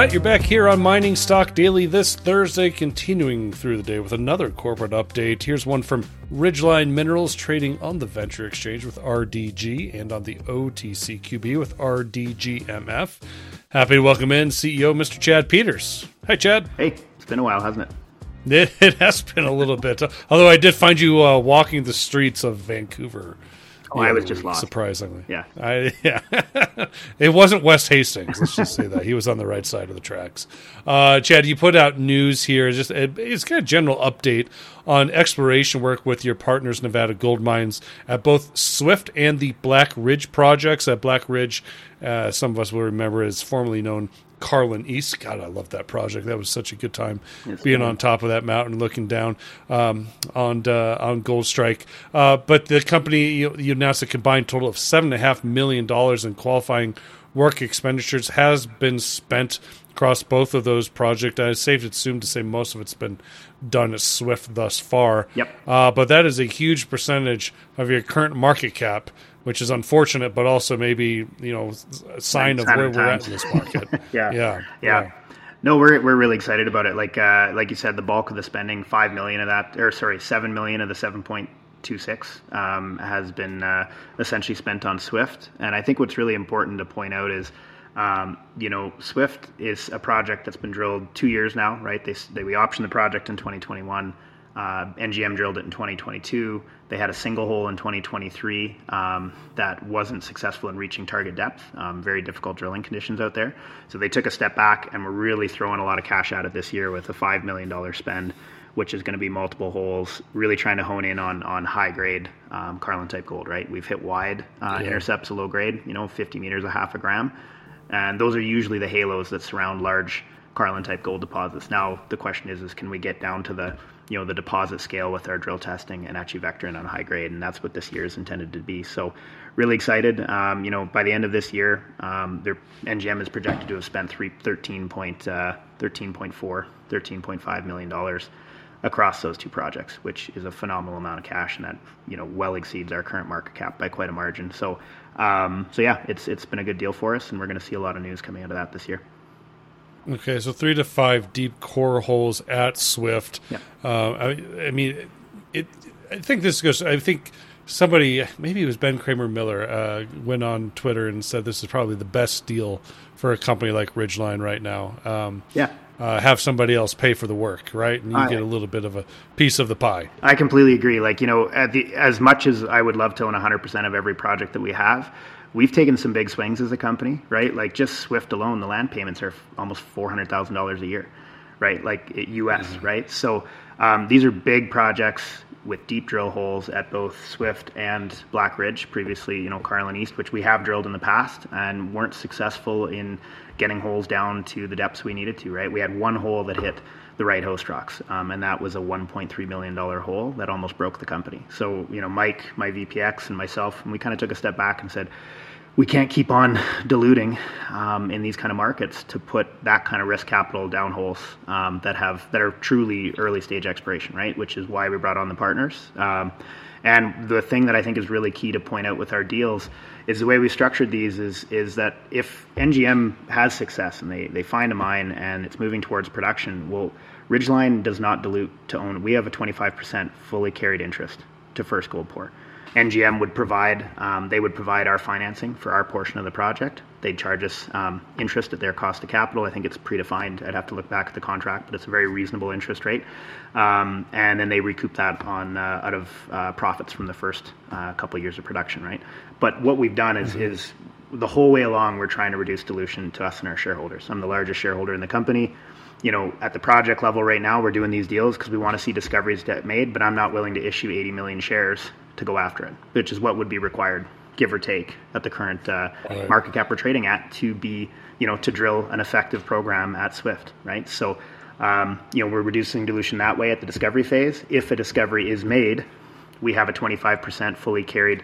Right, you're back here on Mining Stock Daily this Thursday, continuing through the day with another corporate update. Here's one from Ridgeline Minerals, trading on the Venture Exchange with RDG and on the OTCQB with RDGMF. Happy to welcome in CEO Mr. Chad Peters. Hi, Chad. Hey, it's been a while, hasn't it? It, it has been a little bit. Although I did find you uh, walking the streets of Vancouver Oh, I was just lost. Surprisingly, yeah, I, yeah. it wasn't West Hastings. Let's just say that he was on the right side of the tracks. Uh, Chad, you put out news here. Just it's kind of general update on exploration work with your partners, Nevada Gold Mines, at both Swift and the Black Ridge projects. At Black Ridge, uh, some of us will remember is formerly known Carlin East. God, I love that project. That was such a good time yes, being on top of that mountain, looking down um, on uh, on Goldstrike. Uh, but the company you, you, announced a combined total of seven and a half million dollars in qualifying work expenditures has been spent across both of those projects. It's safe to assume to say most of it's been done at Swift thus far. Yep. Uh, but that is a huge percentage of your current market cap which is unfortunate, but also maybe you know a sign of where we're at in this market. yeah. yeah. yeah, yeah, No, we're we're really excited about it. Like uh, like you said, the bulk of the spending, five million of that, or sorry, seven million of the seven point two six um, has been uh, essentially spent on Swift. And I think what's really important to point out is. Um, you know, Swift is a project that's been drilled two years now, right? They, they we optioned the project in 2021. Uh, NGM drilled it in 2022. They had a single hole in 2023 um, that wasn't successful in reaching target depth. Um, very difficult drilling conditions out there. So they took a step back and were really throwing a lot of cash at it this year with a $5 million spend, which is going to be multiple holes, really trying to hone in on, on high grade um, Carlin type gold, right? We've hit wide uh, yeah. intercepts, a low grade, you know, 50 meters, a half a gram. And those are usually the halos that surround large Carlin type gold deposits. Now, the question is, is can we get down to the you know the deposit scale with our drill testing and actually vectoring on high grade, and that's what this year is intended to be. So, really excited. Um, you know, by the end of this year, um, their NGM is projected to have spent three, 13 point, uh, 13.4, 13.5 million dollars across those two projects, which is a phenomenal amount of cash, and that you know well exceeds our current market cap by quite a margin. So, um, so yeah, it's it's been a good deal for us, and we're going to see a lot of news coming out of that this year. Okay, so three to five deep core holes at Swift. Yeah. Uh, I, I, mean, it, I think this goes. I think somebody, maybe it was Ben Kramer Miller, uh, went on Twitter and said this is probably the best deal for a company like Ridgeline right now. Um, yeah. Uh, have somebody else pay for the work, right? And you I, get a little bit of a piece of the pie. I completely agree. Like you know, the, as much as I would love to own 100% of every project that we have, we've taken some big swings as a company, right? Like just Swift alone, the land payments are almost four hundred thousand dollars a year, right? Like U.S. Mm-hmm. right? So um, these are big projects with deep drill holes at both Swift and Black Ridge. Previously, you know, Carlin East, which we have drilled in the past and weren't successful in getting holes down to the depths we needed to. Right? We had one hole that hit the right host rocks, um, and that was a 1.3 million dollar hole that almost broke the company. So, you know, Mike, my VPX, and myself, and we kind of took a step back and said we can't keep on diluting um, in these kind of markets to put that kind of risk capital down holes um, that have that are truly early stage exploration, right? Which is why we brought on the partners. And the thing that I think is really key to point out with our deals is the way we structured these is is that if NGM has success and they, they find a mine and it's moving towards production, well, Ridgeline does not dilute to own. We have a 25% fully carried interest to first gold pour. NGM would provide, um, they would provide our financing for our portion of the project. They'd charge us um, interest at their cost of capital. I think it's predefined. I'd have to look back at the contract, but it's a very reasonable interest rate. Um, and then they recoup that on uh, out of uh, profits from the first uh, couple of years of production, right? But what we've done is, mm-hmm. is the whole way along, we're trying to reduce dilution to us and our shareholders. I'm the largest shareholder in the company you know, at the project level right now, we're doing these deals because we want to see discoveries get made, but I'm not willing to issue 80 million shares to go after it, which is what would be required, give or take, at the current uh, right. market cap we're trading at to be, you know, to drill an effective program at Swift, right? So, um, you know, we're reducing dilution that way at the discovery phase. If a discovery is made, we have a 25% fully carried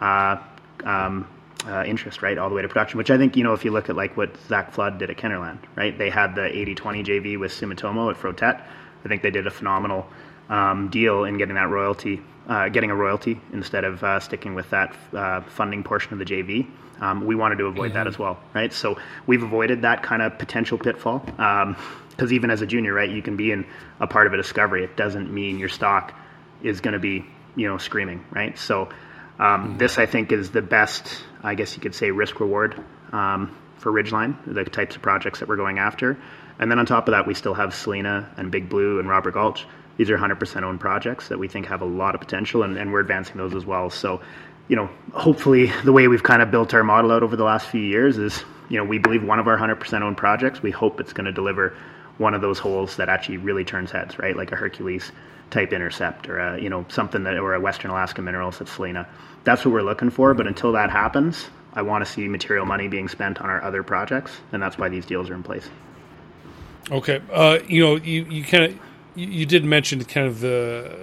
uh, um, uh, interest, right, all the way to production. Which I think, you know, if you look at like what Zach Flood did at Kenorland, right, they had the 80-20 JV with Sumitomo at Frotet. I think they did a phenomenal um, deal in getting that royalty getting a royalty instead of uh, sticking with that uh, funding portion of the JV. Um, we wanted to avoid that as well, right? So we've avoided that kind of potential pitfall. Because um, even as a junior, right, you can be in a part of a discovery. It doesn't mean your stock is going to be, you know, screaming, right? So um, mm-hmm. this, I think, is the best, I guess you could say, risk reward um, for Ridgeline, the types of projects that we're going after. And then on top of that, we still have Selena and Big Blue and Robber Gulch. These are 100% owned projects that we think have a lot of potential, and, and we're advancing those as well. So, you know, hopefully the way we've kind of built our model out over the last few years is, you know, we believe one of our 100% owned projects, we hope it's going to deliver one of those holes that actually really turns heads, right? Like a Hercules type intercept or a, you know, something that, or a Western Alaska Minerals at Selena. That's what we're looking for. But until that happens, I want to see material money being spent on our other projects. And that's why these deals are in place. Okay. Uh, you know, you, you kind of, you, you did mention kind of the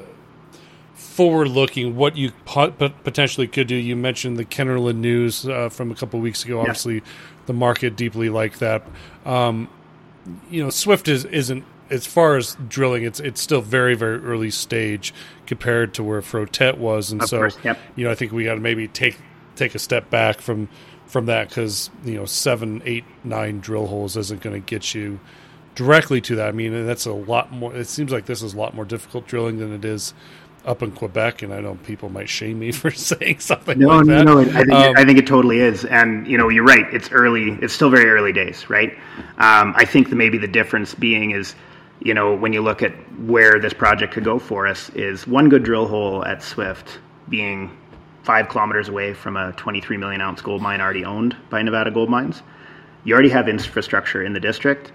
forward looking what you potentially could do. You mentioned the Kenorland news uh, from a couple weeks ago. Obviously, the market deeply like that. Um, you know, Swift is isn't as far as drilling. It's it's still very very early stage compared to where Frotet was, and of so course, yep. you know I think we got to maybe take take a step back from from that because you know seven, eight, nine drill holes isn't going to get you directly to that. I mean, that's a lot more. It seems like this is a lot more difficult drilling than it is up in Quebec, and I know people might shame me for saying something no, like no, that. No, I think, um, I think it totally is. And, you know, you're right. It's early. It's still very early days, right? Um, I think that maybe the difference being is, you know, when you look at where this project could go for us is one good drill hole at Swift being five kilometers away from a 23 million ounce gold mine already owned by Nevada Gold Mines. You already have infrastructure in the district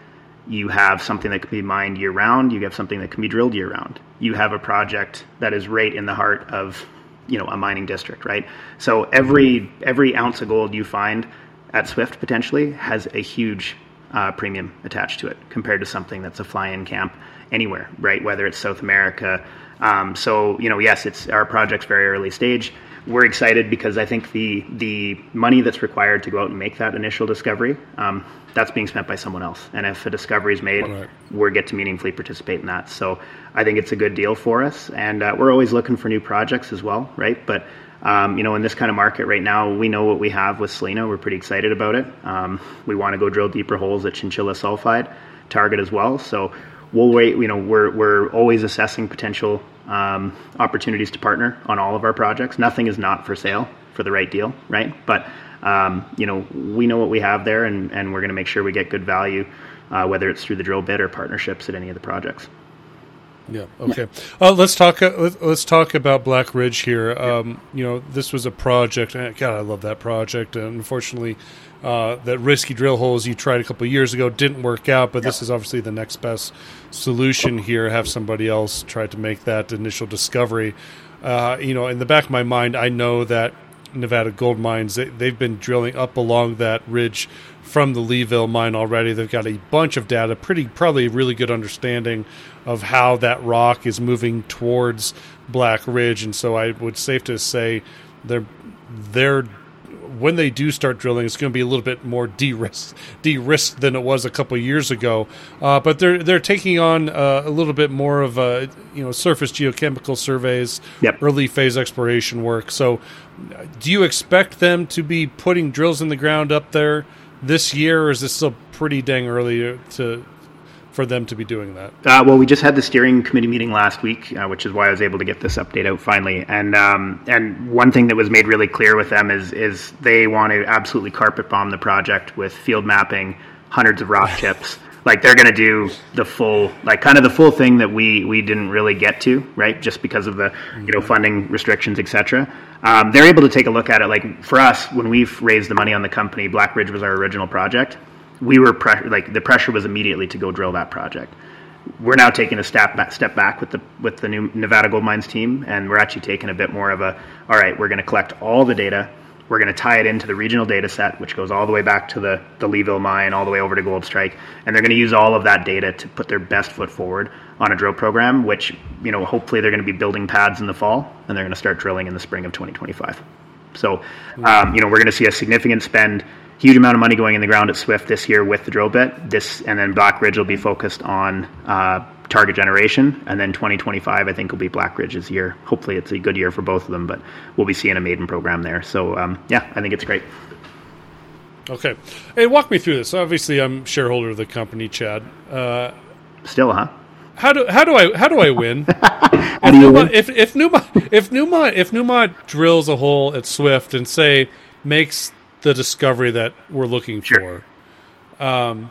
you have something that can be mined year round, you have something that can be drilled year round. You have a project that is right in the heart of, you know, a mining district, right? So every every ounce of gold you find at Swift potentially has a huge uh, premium attached to it compared to something that's a fly-in camp anywhere, right? Whether it's South America. Um, so you know, yes, it's our project's very early stage. We're excited because I think the the money that's required to go out and make that initial discovery um, that's being spent by someone else. And if a discovery is made, right. we get to meaningfully participate in that. So I think it's a good deal for us. And uh, we're always looking for new projects as well, right? But um, you know, in this kind of market right now, we know what we have with Selena. We're pretty excited about it. Um, we want to go drill deeper holes at Chinchilla Sulfide target as well. So we'll wait. You know, we're we're always assessing potential um, opportunities to partner on all of our projects. Nothing is not for sale for the right deal, right? But um, you know, we know what we have there, and, and we're going to make sure we get good value, uh, whether it's through the drill bit or partnerships at any of the projects. Yeah. Okay. Uh, let's talk. Uh, let's talk about Black Ridge here. Um, you know, this was a project. God, I love that project. And unfortunately, uh, that risky drill holes you tried a couple years ago didn't work out. But this is obviously the next best solution here. Have somebody else try to make that initial discovery. Uh, you know, in the back of my mind, I know that Nevada Gold Mines. They, they've been drilling up along that ridge from the Leeville mine already. They've got a bunch of data, pretty probably a really good understanding of how that rock is moving towards Black Ridge, and so I would safe to say they're they're when they do start drilling, it's going to be a little bit more de-risk, de-risked than it was a couple years ago. Uh, but they're they're taking on uh, a little bit more of a you know surface geochemical surveys, yep. early phase exploration work. So, do you expect them to be putting drills in the ground up there this year, or is it still pretty dang early to for them to be doing that? Uh, well, we just had the steering committee meeting last week, uh, which is why I was able to get this update out finally. And um, and one thing that was made really clear with them is is they want to absolutely carpet bomb the project with field mapping, hundreds of rock chips. Like they're going to do the full, like kind of the full thing that we we didn't really get to, right? Just because of the you know funding restrictions, etc. Um, they're able to take a look at it. Like for us, when we've raised the money on the company, Black Ridge was our original project we were pre- like the pressure was immediately to go drill that project. We're now taking a step back, step back with the with the new Nevada Gold Mines team, and we're actually taking a bit more of a all right. We're going to collect all the data. We're going to tie it into the regional data set, which goes all the way back to the, the Leeville mine, all the way over to Goldstrike, And they're going to use all of that data to put their best foot forward on a drill program, which, you know, hopefully they're going to be building pads in the fall and they're going to start drilling in the spring of 2025. So, um, you know, we're going to see a significant spend huge amount of money going in the ground at Swift this year with the drill bit. This and then Black Ridge will be focused on uh, Target Generation, and then 2025 I think will be Black Ridge's year. Hopefully, it's a good year for both of them, but we'll be seeing a maiden program there. So um, yeah, I think it's great. Okay, hey, walk me through this. Obviously, I'm shareholder of the company, Chad. Uh, Still, huh? how do how do I how do I win? How do you win? if if Newmont if Newmont if Newmont drills a hole at Swift and say makes the discovery that we're looking Sure. for, um,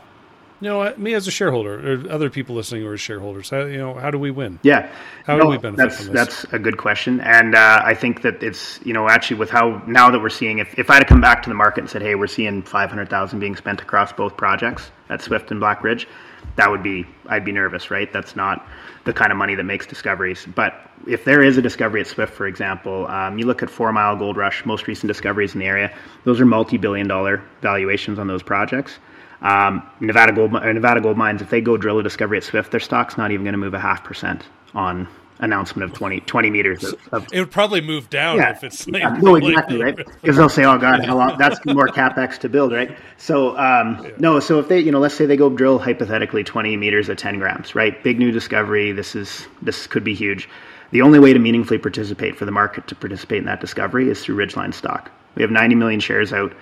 you know, me as a shareholder or other people listening who are shareholders, how, you know, how do we win? Yeah. How do we benefit that's, from this? That's a good question. And uh, I think that it's, you know, actually with how now that we're seeing, if, if I had to come back to the market and said, hey, we're seeing 500,000 being spent across both projects at Swift and Black Ridge, that would be, I'd be nervous, right? That's not the kind of money that makes discoveries. But if there is a discovery at Swift, for example, um, you look at Four Mile Gold Rush, most recent discoveries in the area, those are multi billion dollar valuations on those projects. Um, Nevada Gold Nevada Gold Mines, if they go drill a discovery at Swift, their stock's not even going to move a half percent on announcement of 20, 20 meters of, of It would probably move down yeah, if it's yeah, like, no, like- exactly, right? Because they'll say, "Oh God, how long? That's more capex to build, right?" So, um, no. So if they, you know, let's say they go drill hypothetically 20 meters at 10 grams, right? Big new discovery. This is this could be huge. The only way to meaningfully participate for the market to participate in that discovery is through Ridgeline stock. We have 90 million shares out,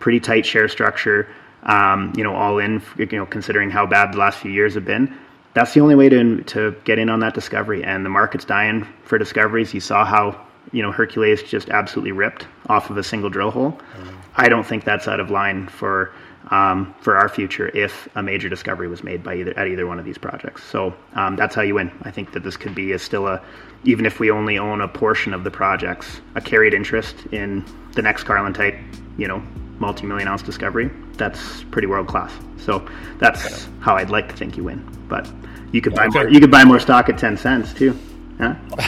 pretty tight share structure. Um, you know, all in, you know, considering how bad the last few years have been that's the only way to to get in on that discovery. And the market's dying for discoveries. You saw how you know Hercules just absolutely ripped off of a single drill hole. I don't think that's out of line for um, for our future if a major discovery was made by either at either one of these projects. So um, that's how you win. I think that this could be a, still a even if we only own a portion of the projects, a carried interest in the next Carlin type, you know, multi-million ounce discovery. That's pretty world class. So that's how I'd like to think you win. But you could buy Okay. more, you could buy more stock at ten cents too. Huh?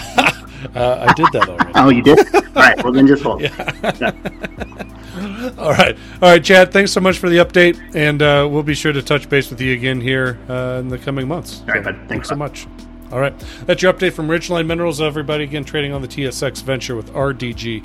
uh, I did that already. Oh, you did? All right. Well, then just hold. All right, all right, Chad. Thanks so much for the update, and uh, we'll be sure to touch base with you again here uh, in the coming months. All right, bud. Thanks Thanks so much. All right, that's your update from Ridgeline Minerals. Everybody again trading on the TSX Venture with RDG,